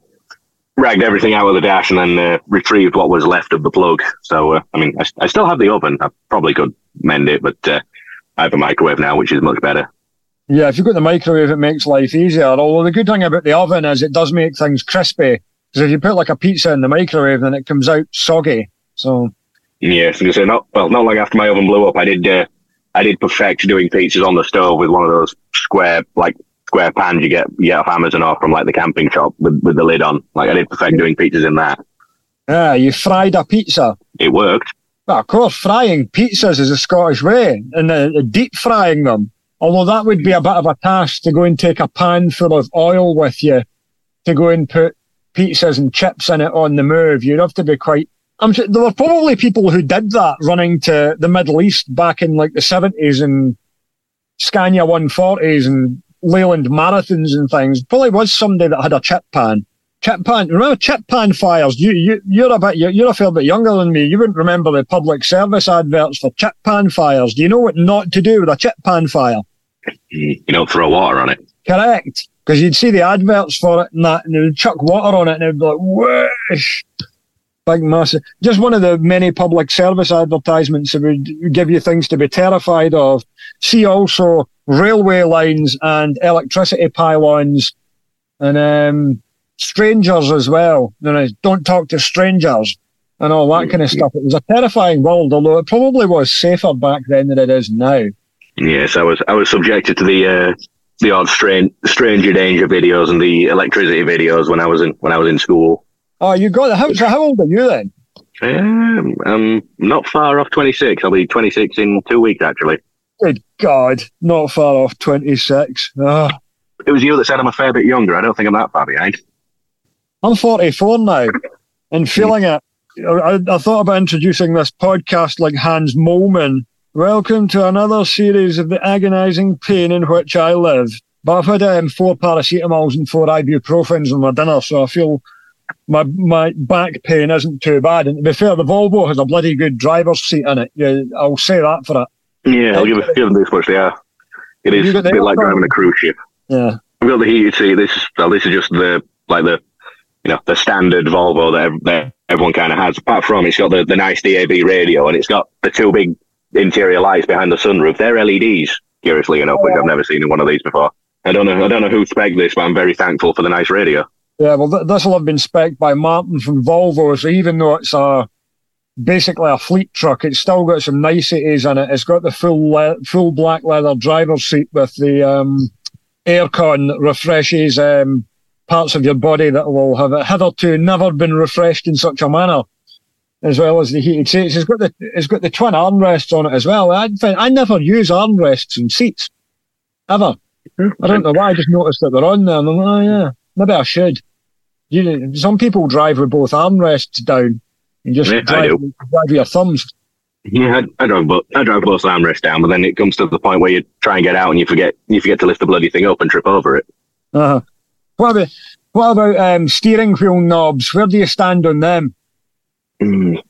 ragged everything out of the dash and then uh, retrieved what was left of the plug. So, uh, I mean, I, I, still have the oven. I probably could mend it, but uh, I have a microwave now, which is much better. Yeah, if you've got the microwave, it makes life easier. Although the good thing about the oven is it does make things crispy. Because if you put like a pizza in the microwave, then it comes out soggy. So. Yeah, so not well, not long after my oven blew up, I did uh, I did perfect doing pizzas on the stove with one of those square like square pans you get you get off Amazon or from like the camping shop with, with the lid on. Like I did perfect doing pizzas in that. Yeah, you fried a pizza. It worked. Well, of course, frying pizzas is a Scottish way, and uh, deep frying them. Although that would be a bit of a task to go and take a pan full of oil with you to go and put pizzas and chips in it on the move. You'd have to be quite. I'm sure there were probably people who did that running to the Middle East back in like the 70s and Scania 140s and Leyland marathons and things. Probably was somebody that had a chip pan. Chip pan. Remember chip pan fires? You you you're a bit you're, you're a fair bit younger than me. You wouldn't remember the public service adverts for chip pan fires. Do you know what not to do with a chip pan fire? Mm, you know, throw water on it. Correct. Because you'd see the adverts for it and that, and they would chuck water on it, and it'd be like whoosh, big massive. Just one of the many public service advertisements that would give you things to be terrified of. See also railway lines and electricity pylons and um, strangers as well. You know, don't talk to strangers and all that kind of stuff. It was a terrifying world, although it probably was safer back then than it is now. Yes, I was I was subjected to the uh, the odd strange stranger danger videos and the electricity videos when I was in when I was in school. Oh, you got the how, so how old are you then? Um, I'm not far off 26. I'll be 26 in two weeks, actually. Good God, not far off 26. Oh. It was you that said I'm a fair bit younger. I don't think I'm that far behind. I'm 44 now and feeling it. I, I thought about introducing this podcast like Hans Moleman. Welcome to another series of the agonizing pain in which I live. But I've had um, four paracetamols and four ibuprofens in my dinner, so I feel my my back pain isn't too bad. And to be fair, the Volvo has a bloody good driver's seat in it. Yeah, I'll say that for it. Yeah, I'll give, it, give them this much. Yeah, it is a bit like driving a cruise ship. Yeah, I've got the heated seat. This is well, this is just the like the you know the standard Volvo that, that everyone kind of has. Apart from it's got the, the nice DAB radio and it's got the two big interior lights behind the sunroof. They're LEDs. Curiously enough, which I've never seen in one of these before. I don't know. I don't know who spec this, but I'm very thankful for the nice radio. Yeah, well, th- this will have been spec by Martin from Volvo. So even though it's a basically a fleet truck. It's still got some niceties in it. It's got the full le- full black leather driver's seat with the um, aircon that refreshes um, parts of your body that will have hitherto never been refreshed in such a manner, as well as the heated seats. It's got the it's got the twin armrests on it as well. I I never use armrests in seats ever. I don't know why. I just noticed that they're on there. And I'm like, oh yeah, maybe I should. You know, some people drive with both armrests down and just yeah, drive, drive your thumbs. Yeah, I, I drove both. I drove both armrests down, but then it comes to the point where you try and get out and you forget you forget to lift the bloody thing up and trip over it. Uh-huh. What about what about um, steering wheel knobs? Where do you stand on them? Mm.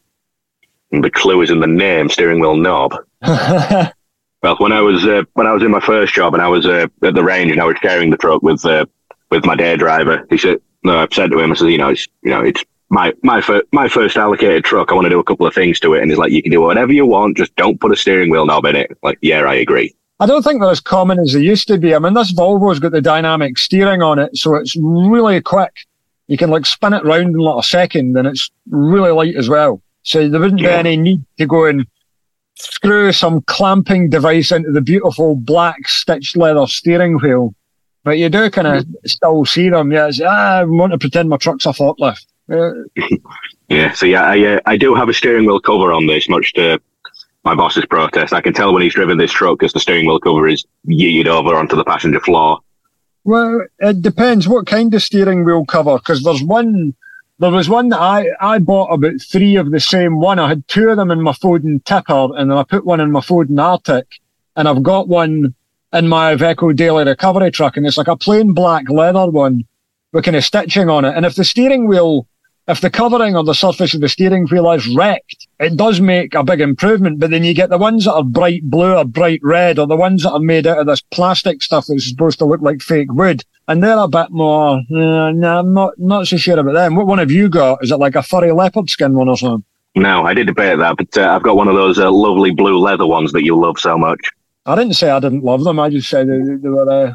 The clue is in the name, steering wheel knob. well, when I was uh, when I was in my first job and I was uh, at the range and I was sharing the truck with uh, with my day driver, he said, "No, I've said to him, I said, you know, it's you know, it's my my first my first allocated truck. I want to do a couple of things to it, and he's like, you can do whatever you want, just don't put a steering wheel knob in it. Like, yeah, I agree. I don't think they're as common as they used to be. I mean, this Volvo's got the dynamic steering on it, so it's really quick. You can like spin it round in like a second, and it's really light as well. So there wouldn't yeah. be any need to go and screw some clamping device into the beautiful black stitched leather steering wheel. But you do kind of mm. still see them. Yeah, ah, I want to pretend my truck's a forklift. Yeah, so yeah, I uh, I do have a steering wheel cover on this, much to my boss's protest. I can tell when he's driven this truck because the steering wheel cover is yeeted over onto the passenger floor. Well, it depends what kind of steering wheel cover, because there's one. There was one that I, I bought about three of the same one. I had two of them in my Foden Tipper, and then I put one in my Foden Arctic, and I've got one in my Iveco Daily Recovery truck, and it's like a plain black leather one with kind of stitching on it. And if the steering wheel if the covering or the surface of the steering wheel is wrecked, it does make a big improvement. But then you get the ones that are bright blue or bright red, or the ones that are made out of this plastic stuff that's supposed to look like fake wood, and they're a bit more. Uh, nah, I'm not not so sure about them. What one have you got? Is it like a furry leopard skin one or something? No, I did debate that, but uh, I've got one of those uh, lovely blue leather ones that you love so much. I didn't say I didn't love them. I just said they, they were uh,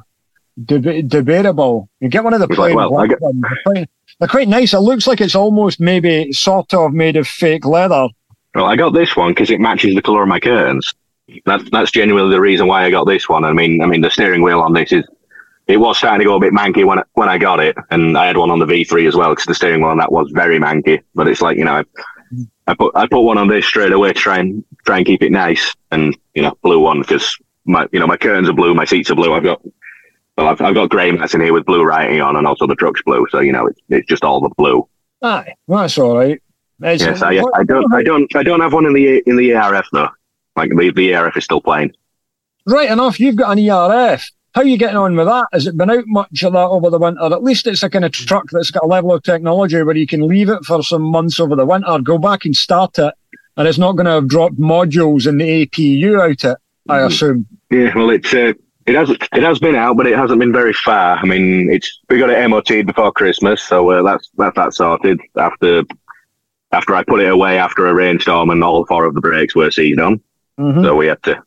deb- debatable. You get one of the plain like, well, black get... ones. They're quite, they're quite nice. It looks like it's almost maybe sort of made of fake leather. Well, I got this one because it matches the colour of my curtains. That's that's genuinely the reason why I got this one. I mean, I mean the steering wheel on this is it was starting to go a bit manky when I, when I got it, and I had one on the V3 as well because the steering wheel on that was very manky. But it's like you know, I put I put one on this straight away to try and try and keep it nice, and you know, blue one because my you know my curtains are blue, my seats are blue. I've got well, I've, I've got grey mats in here with blue writing on, and also the truck's blue. So you know, it's it's just all the blue. Aye, that's all right. It's, Yes, I, I don't I don't I don't have one in the in the ERF though. Like the the ERF is still plain. Right enough, you've got an ERF. How are you getting on with that? Has it been out much of that over the winter? At least it's a kind of truck that's got a level of technology where you can leave it for some months over the winter, go back and start it, and it's not going to have dropped modules in the APU out of it, I Mhm. assume. Yeah, well, it's uh, it has it has been out, but it hasn't been very far. I mean, it's we got it MOT before Christmas, so uh, that's that's that sorted. After after I put it away after a rainstorm and all four of the brakes were seized on, Mhm. so we had to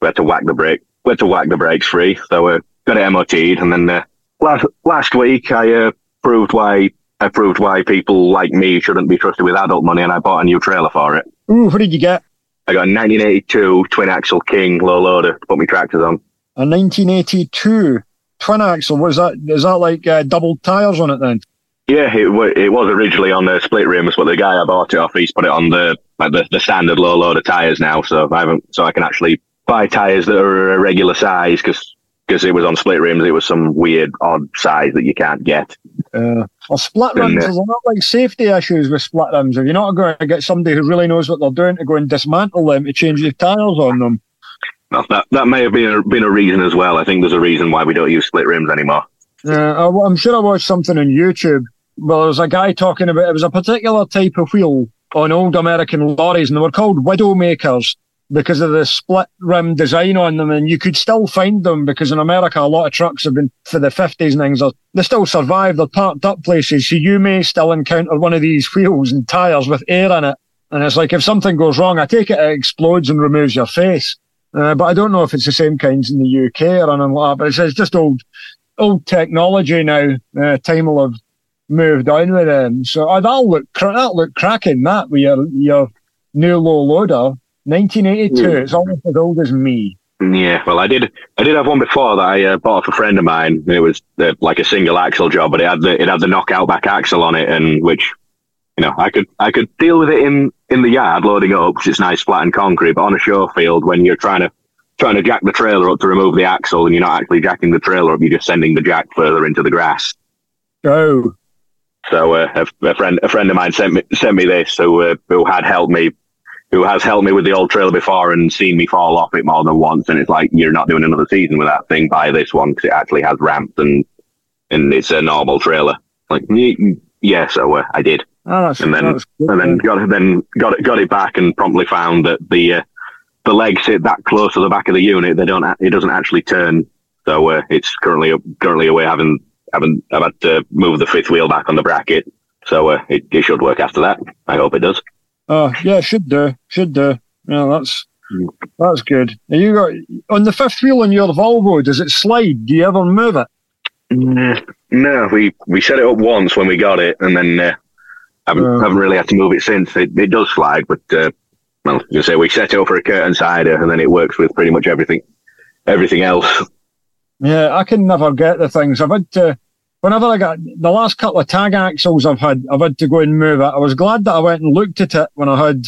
we had to whack the brake we had to whack the brakes free. So uh, got it MOT'd, and then uh, last last week I uh, proved why I proved why people like me shouldn't be trusted with adult money, and I bought a new trailer for it. Ooh, what did you get? I got a 1982 twin axle King low loader to put my tractors on. A 1982 twin axle. Was that? Is that like uh, double tires on it then? Yeah, it, wa it was originally on the split rims, but the guy I bought it off, he's put it on the like the, the standard low loader tires now. So I haven't, so I can actually buy tires that are a regular size because because it was on split rims, it was some weird odd size that you can't get. Uh, well, split rims, uh, there's a lot like safety issues with split rims. If you're not going to get somebody who really knows what they're doing to go and dismantle them to change the tyres on them. Well, that that may have been a, been a reason as well. I think there's a reason why we don't use split rims anymore. Uh, I- I'm sure I watched something on YouTube. Well, there was a guy talking about it was a particular type of wheel on old American lorries, and they were called Widowmakers because of the split rim design on them. And you could still find them because in America, a lot of trucks have been for the 50s and things. They still survive. They're parked up places. So you may still encounter one of these wheels and tires with air in it. And it's like if something goes wrong, I take it it explodes and removes your face. Uh, but I don't know if it's the same kinds in the UK or anything like that. But it's, it's just old, old technology now. Uh, time will have moved on with them. So oh, that'll look that'll look cracking. That with your your new low loader, 1982. Mm. It's almost as old as me. Yeah, well, I did. I did have one before that I uh, bought off a friend of mine. It was uh, like a single axle job, but it had the it had the knockout back axle on it, and which you know I could I could deal with it in in the yard loading it up because it's nice flat and concrete. But on a show field, when you're trying to trying to jack the trailer up to remove the axle, and you're not actually jacking the trailer up, you're just sending the jack further into the grass. Oh, So uh, a, a friend a friend of mine sent me sent me this, who uh, who had helped me, who has helped me with the old trailer before and seen me fall off it more than once. And it's like you're not doing another season with that thing. Buy this one because it actually has ramps and and it's a normal trailer. Like yeah, so uh, I did, that's, and then that's good. and then got it then got it got it back and promptly found that the uh, the legs sit that close to the back of the unit. They don't it doesn't actually turn. So uh, it's currently currently away having having I've had to move the fifth wheel back on the bracket. So uh, it, it should work after that. I hope it does. Oh, yeah, should do, should do. Yeah, that's Mm. that's good. Now you got on the fifth wheel on your Volvo. Does it slide? Do you ever move it? No, we we set it up once when we got it, and then uh, haven't Uh. haven't really had to move it since. It, it does slide, but uh, well, you say we set it up for a curtain sider, and then it works with pretty much everything everything else. Yeah, I can never get the things. I've had to, whenever I got the last couple of tag axles I've had, I've had to go and move it. I was glad that I went and looked at it when I had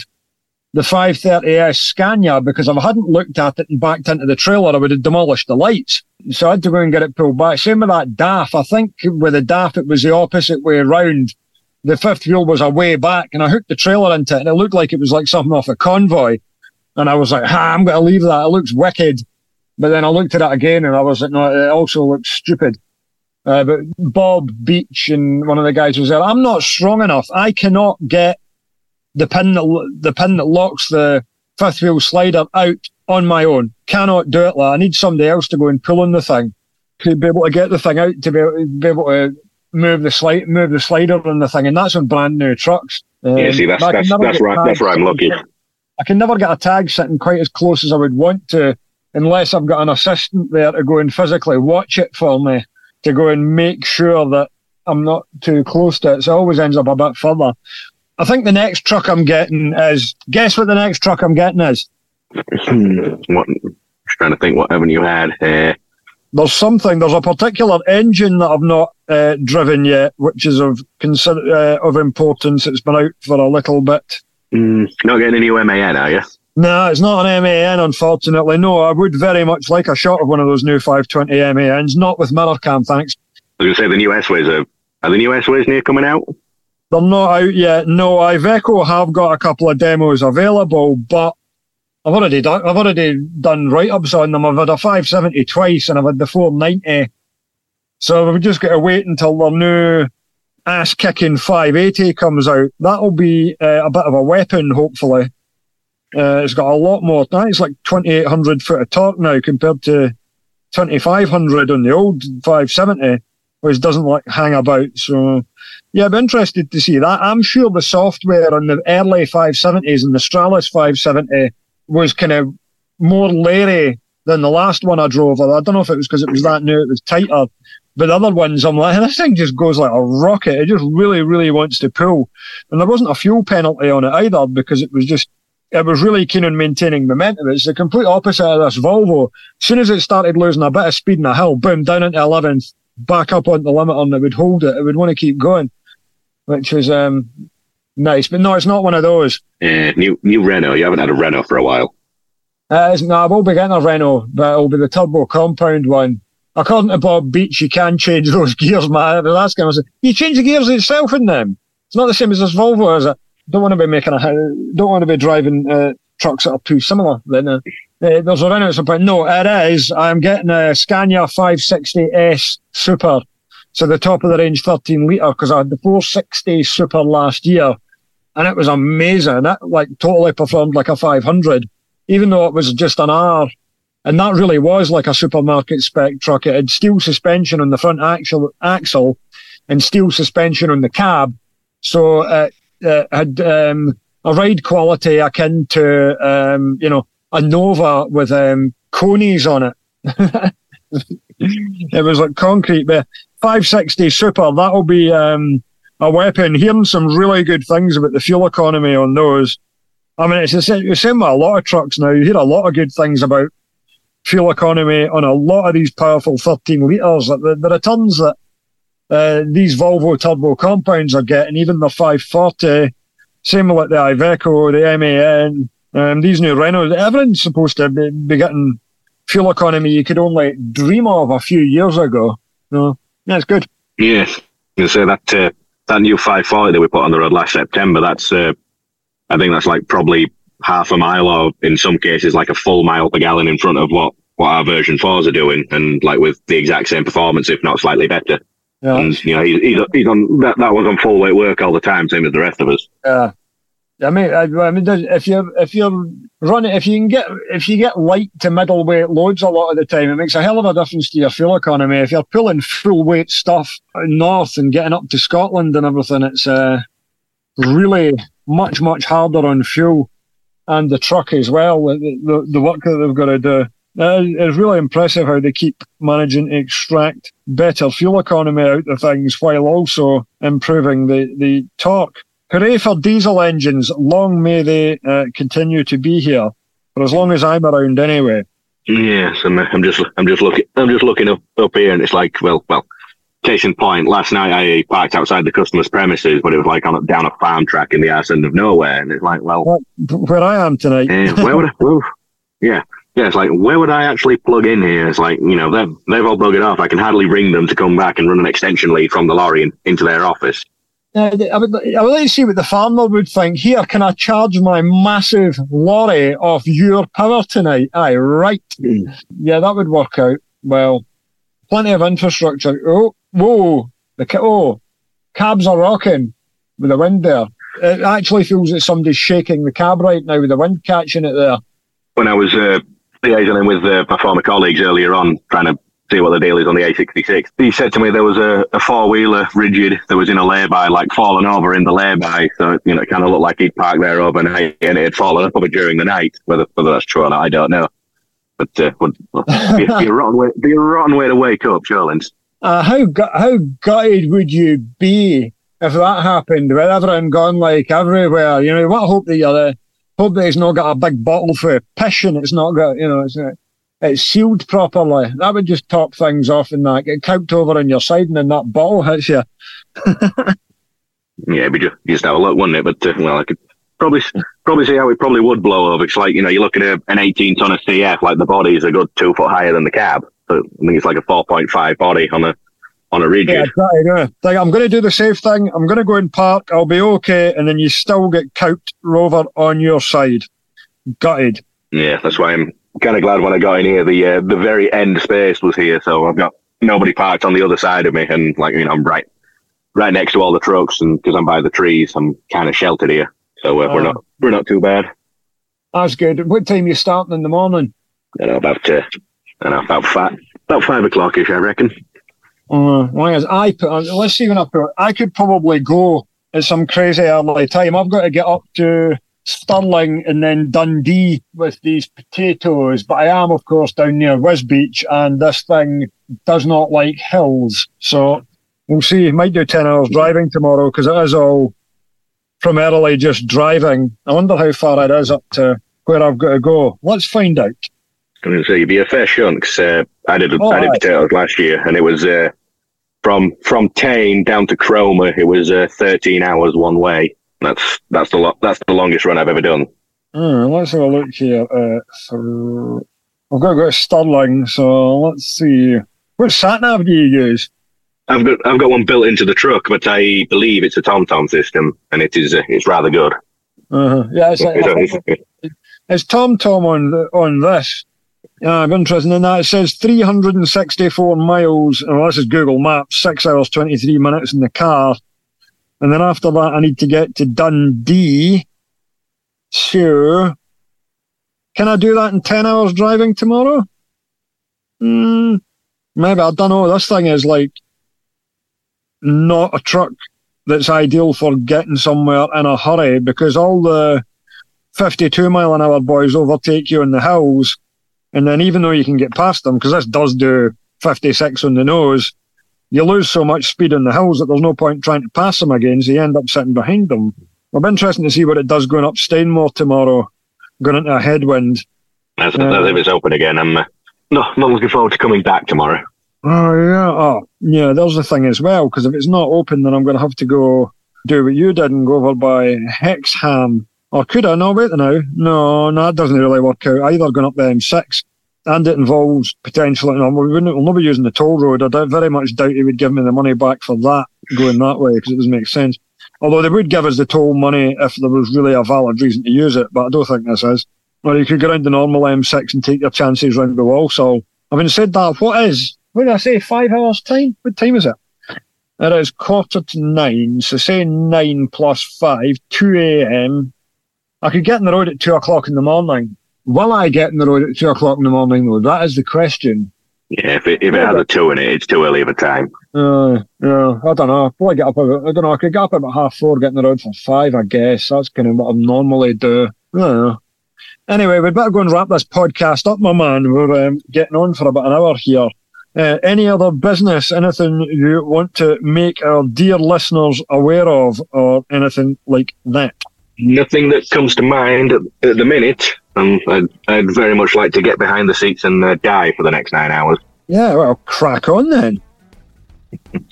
the 530S Scania because if I hadn't looked at it and backed into the trailer, I would have demolished the lights. So I had to go and get it pulled back. Same with that DAF. I think with the DAF, it was the opposite way around. The fifth wheel was a way back and I hooked the trailer into it and it looked like it was like something off a convoy. And I was like, ha, I'm going to leave that. It looks wicked. But then I looked at it again and I was like, no, it also looks stupid. Uh, but Bob Beach and one of the guys was there. I'm not strong enough. I cannot get the pin that, the pin that locks the fifth wheel slider out on my own. Cannot do it. Like, I need somebody else to go and pull on the thing to be able to get the thing out to be, be able to move the slide, move the slider on the thing, and that's on brand new trucks. Um, yeah, see, that's that's, that's right. That's where I'm looking. I can never get a tag sitting quite as close as I would want to, unless I've got an assistant there to go and physically watch it for me to go and make sure that I'm not too close to it. So it always ends up a bit further. I think the next truck I'm getting is. Guess what the next truck I'm getting is? what? Just trying to think what haven't you had. Uh, there's something. There's a particular engine that I've not uh, driven yet, which is of consider uh, of importance. It's been out for a little bit. Mm, not getting a new MAN, are you? No, it's not an MAN, unfortunately. No, I would very much like a shot of one of those new 520 MANs, not with mirror cam, thanks. I was going to say the new S-Ways are, are the new S-Ways near coming out? They're not out yet. No, Iveco have got a couple of demos available, but I've already done, I've already done write-ups on them. I've had a 570 twice and I've had the 490. So we've just got to wait until the new ass-kicking 580 comes out. That'll be uh, a bit of a weapon, hopefully. Uh, it's got a lot more. It's like 2,800 foot of torque now compared to 2,500 on the old 570, which doesn't like hang about. So, yeah, I'm interested to see that. I'm sure the software on the early 570s and the Stralis 570 was kind of more leery than the last one I drove. I don't know if it was because it was that new, it was tighter. But the other ones, I'm like, this thing just goes like a rocket. It just really, really wants to pull. And there wasn't a fuel penalty on it either because it was just, it was really keen on maintaining momentum. It's the complete opposite of this Volvo. As soon as it started losing a bit of speed in a hill, boom, down into 11th, back up on the limit on it would hold it. It would want to keep going, which was, um, nice. But no, it's not one of those. Uh, new new Renault. You haven't had a Renault for a while. Uh, no, I will be getting a Renault, but it'll be the turbo compound one. According to Bob Beach, you can change those gears, man. Was asking him, I said, you change the gears itself in them. It's not the same as this Volvo, is it? Don't want to be making a, don't want to be driving uh, trucks that are too similar. Then uh, uh, there's a Renault at some point. No, it is. I'm getting a Scania 560S Super. So the top of the range 13 litre because I had the 460 Super last year and it was amazing. It like totally performed like a 500, even though it was just an R. And that really was like a supermarket spec truck. It had steel suspension on the front axle, axle and steel suspension on the cab. So it, it had um, a ride quality akin to, um, you know, a Nova with um, Konis on it. it was like concrete. But 560 Super, that'll be um, a weapon. Hearing some really good things about the fuel economy on those. I mean, it's the same, same with a lot of trucks now. You hear a lot of good things about fuel economy on a lot of these powerful 13 litres. The, the returns that uh, these Volvo turbo compounds are getting, even the 540, same with the Iveco, the MAN, um, these new Renaults, everyone's supposed to be, be, getting fuel economy you could only dream of a few years ago. No, it's good. Yes, you say that uh, that new 540 that we put on the road last September, that's, uh, I think that's like probably half a mile or in some cases like a full mile per gallon in front of what, what our version fours are doing and like with the exact same performance, if not slightly better. Yeah. And, you know, he's, he's, he's on, that, that was on full weight work all the time, same as the rest of us. Yeah. I mean, I, I mean, if you if you're running, if you can get if you get light to middle weight loads a lot of the time, it makes a hell of a difference to your fuel economy. If you're pulling full weight stuff north and getting up to Scotland and everything, it's uh, really much much harder on fuel and the truck as well. The the, the work that they've got to do. Uh, it's really impressive how they keep managing to extract better fuel economy out of things while also improving the, the torque. Hooray for diesel engines. Long may they uh, continue to be here for as long as I'm around anyway. Yes, I'm, I'm just I'm just looking I'm just looking up up here, and it's like well well. Case in point, last night I parked outside the customer's premises, but it was like on a, down a farm track in the arse end of nowhere, and it's like, well, where I am tonight. uh, where would I? Well, yeah, yeah. It's like where would I actually plug in here? It's like you know they've they've all buggered off. I can hardly ring them to come back and run an extension lead from the lorry in, into their office. I would, I would like to see what the farmer would think. Here, can I charge my massive lorry off your power tonight? Aye, right. Mm. Yeah, that would work out. Well, plenty of infrastructure. Oh, whoa, the ca- oh, cabs are rocking with the wind there. It actually feels that somebody's shaking the cab right now with the wind catching it there. When I was uh, liaising with uh, my former colleagues earlier on, trying to see what the deal is on the A66. He said to me there was a, a four wheeler rigid that was in a lay-by, like fallen over in the lay-by. So, you know, it kind of looked like he'd parked there overnight and it had fallen up over during the night. Whether, whether that's true or not, I don't know. But uh, would, be, be, a rotten way, be a rotten way to wake up, Showlands. Uh, how, how gutted would you be if that happened with everything gone like everywhere? You know, what hope that you're uh, hope that he's not got a big bottle for piss it's not got, you know, it's, uh, it's sealed properly. That would just top things off and that get counted over on your side and then that bottle hits you. yeah, we you just have a look, wouldn't it? But uh, well, I could probably probably see how it probably would blow over. It's like you know, you look at a, an 18 ton of CF, like the body is a good two foot higher than the cab. So I think it's like a 4.5 body on a on a rigid. Yeah, exactly, yeah. Like, I'm going to do the safe thing. I'm going to go and park. I'll be okay, and then you still get couped rover on your side. Gutted. Yeah, that's why I'm kind of glad when I got in here. The uh, the very end space was here, so I've got nobody parked on the other side of me, and like you know, I'm right right next to all the trucks, and because I'm by the trees, I'm kind of sheltered here. So uh, we're not we're not too bad. That's good. What time you starting in the morning? You know, about uh, I know about five about five o'clock ish, I reckon. Uh, why is I put? Let's see when I put. I could probably go at some crazy early time. I've got to get up to Stirling and then Dundee with these potatoes. But I am, of course, down near Wisbech, and this thing does not like hills. So we'll see. Might do ten hours driving tomorrow because it is all primarily just driving. I wonder how far it is up to where I've got to go. Let's find out. I mean, so you'd be a fair shunt 'cause, uh, I did Oh, I did right. potatoes last year, and it was uh, from from Tain down to Cromer. It was uh, 13 hours one way. That's that's the lo- that's the longest run I've ever done. Hmm, let's have a look here. Uh, so I've got to go to so let's see. What sat nav do you use? I've got I've got one built into the truck, but I believe it's a TomTom system, and it is uh, it's rather good. Uh-huh. Yeah, it's, like, It's, it's, it's TomTom on on this. Yeah, I'm interested in that. It says 364 miles. Oh, this is Google Maps. Six hours 23 minutes in the car, and then after that, I need to get to Dundee. So, can I do that in 10 hours driving tomorrow? Hmm, maybe I don't know. This thing is like not a truck that's ideal for getting somewhere in a hurry because all the 52 mile an hour boys overtake you in the hills. And then even though you can get past them, because this does do 56 on the nose, you lose so much speed in the hills that there's no point trying to pass them again, so you end up sitting behind them. It'll be interesting to see what it does going up Stainmore tomorrow, going into a headwind. as, as if it's open again. I'm uh, no not looking forward to coming back tomorrow. Oh, yeah. Oh, yeah, there's the thing as well, because if it's not open, then I'm going to have to go do what you did and go over by Hexham. Or could I? No, wait a now. No, no, that doesn't really work out. Either going up the M6 and it involves potentially, no, we wouldn't, we'll not be using the toll road. I very much doubt he would give me the money back for that going that way because it doesn't make sense. Although they would give us the toll money if there was really a valid reason to use it, but I don't think this is. Or you could go around the normal M6 and take your chances round the wall. So, having said that, what is, what did I say, five hours time? What time is it? It is quarter to nine, so say nine plus five, 2 a.m. I could get on the road at two o'clock in the morning. Will I get in the road at two o'clock in the morning, though? That is the question. Yeah, if it, if it has a two in it, it's too early of a time. Uh, yeah, I don't know. I'll probably get up about, I don't know, I could get up about half four, get on the road for five, I guess. That's kind of what I normally do. I don't know. Anyway, we'd better go and wrap this podcast up, my man. We're um, getting on for about an hour here. Uh, any other business, anything you want to make our dear listeners aware of, or anything like that? Nothing that comes to mind at, at the minute. Um, I'd, I'd very much like to get behind the seats and uh, die for the next nine hours. Yeah, well, crack on then.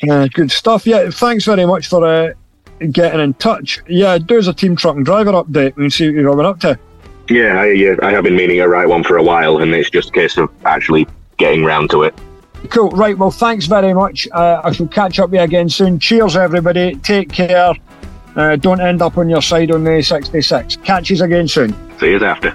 Uh, good stuff. Yeah, thanks very much for uh, getting in touch. Yeah, do us a team truck and driver update and see what you're up to. Yeah, I, uh, I have been meaning to write one for a while, and it's just a case of actually getting round to it. Cool. Right. Well, thanks very much. Uh, I shall catch up with you again soon. Cheers, everybody. Take care. Uh, don't end up on your side on the 66. Catch you again soon. See you after.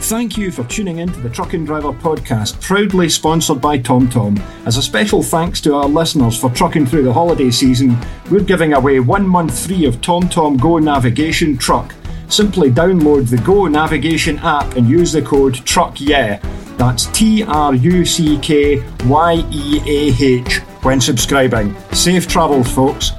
Thank you for tuning in to the Truck and Driver podcast, proudly sponsored by TomTom. As a special thanks to our listeners for trucking through the holiday season, we're giving away one month free of TomTom Go Navigation Truck. Simply download the Go Navigation app and use the code TRUCKYEAH. That's T R U C K Y E A H when subscribing. Safe travels, folks.